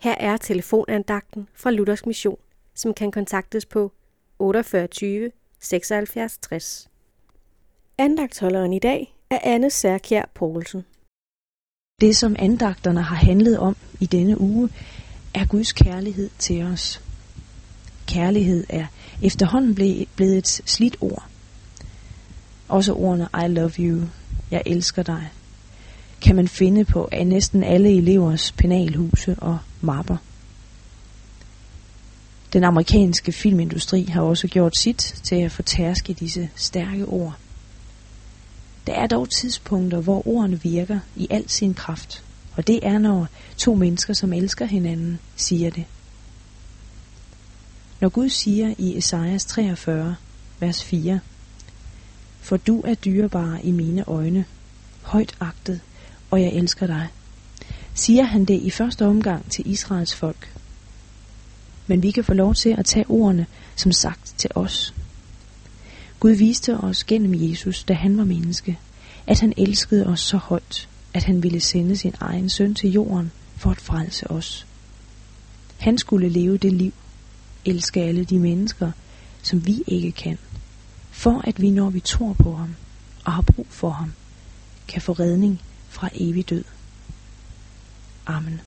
Her er telefonandagten fra Luthers Mission, som kan kontaktes på 48 76 60. Andagtholderen i dag er Anne Særkjær Poulsen. Det, som andagterne har handlet om i denne uge, er Guds kærlighed til os. Kærlighed er efterhånden blevet et slidt ord. Også ordene I love you, jeg elsker dig, kan man finde på af næsten alle elevers penalhuse og mapper. Den amerikanske filmindustri har også gjort sit til at fortærske disse stærke ord. Der er dog tidspunkter, hvor ordene virker i al sin kraft, og det er, når to mennesker, som elsker hinanden, siger det. Når Gud siger i Esajas 43, vers 4, For du er dyrebar i mine øjne, højt agtet, og jeg elsker dig, siger han det i første omgang til Israels folk. Men vi kan få lov til at tage ordene som sagt til os. Gud viste os gennem Jesus, da han var menneske, at han elskede os så højt, at han ville sende sin egen søn til jorden for at frelse os. Han skulle leve det liv, elske alle de mennesker, som vi ikke kan, for at vi, når vi tror på ham og har brug for ham, kan få redning fra evig død. Amen.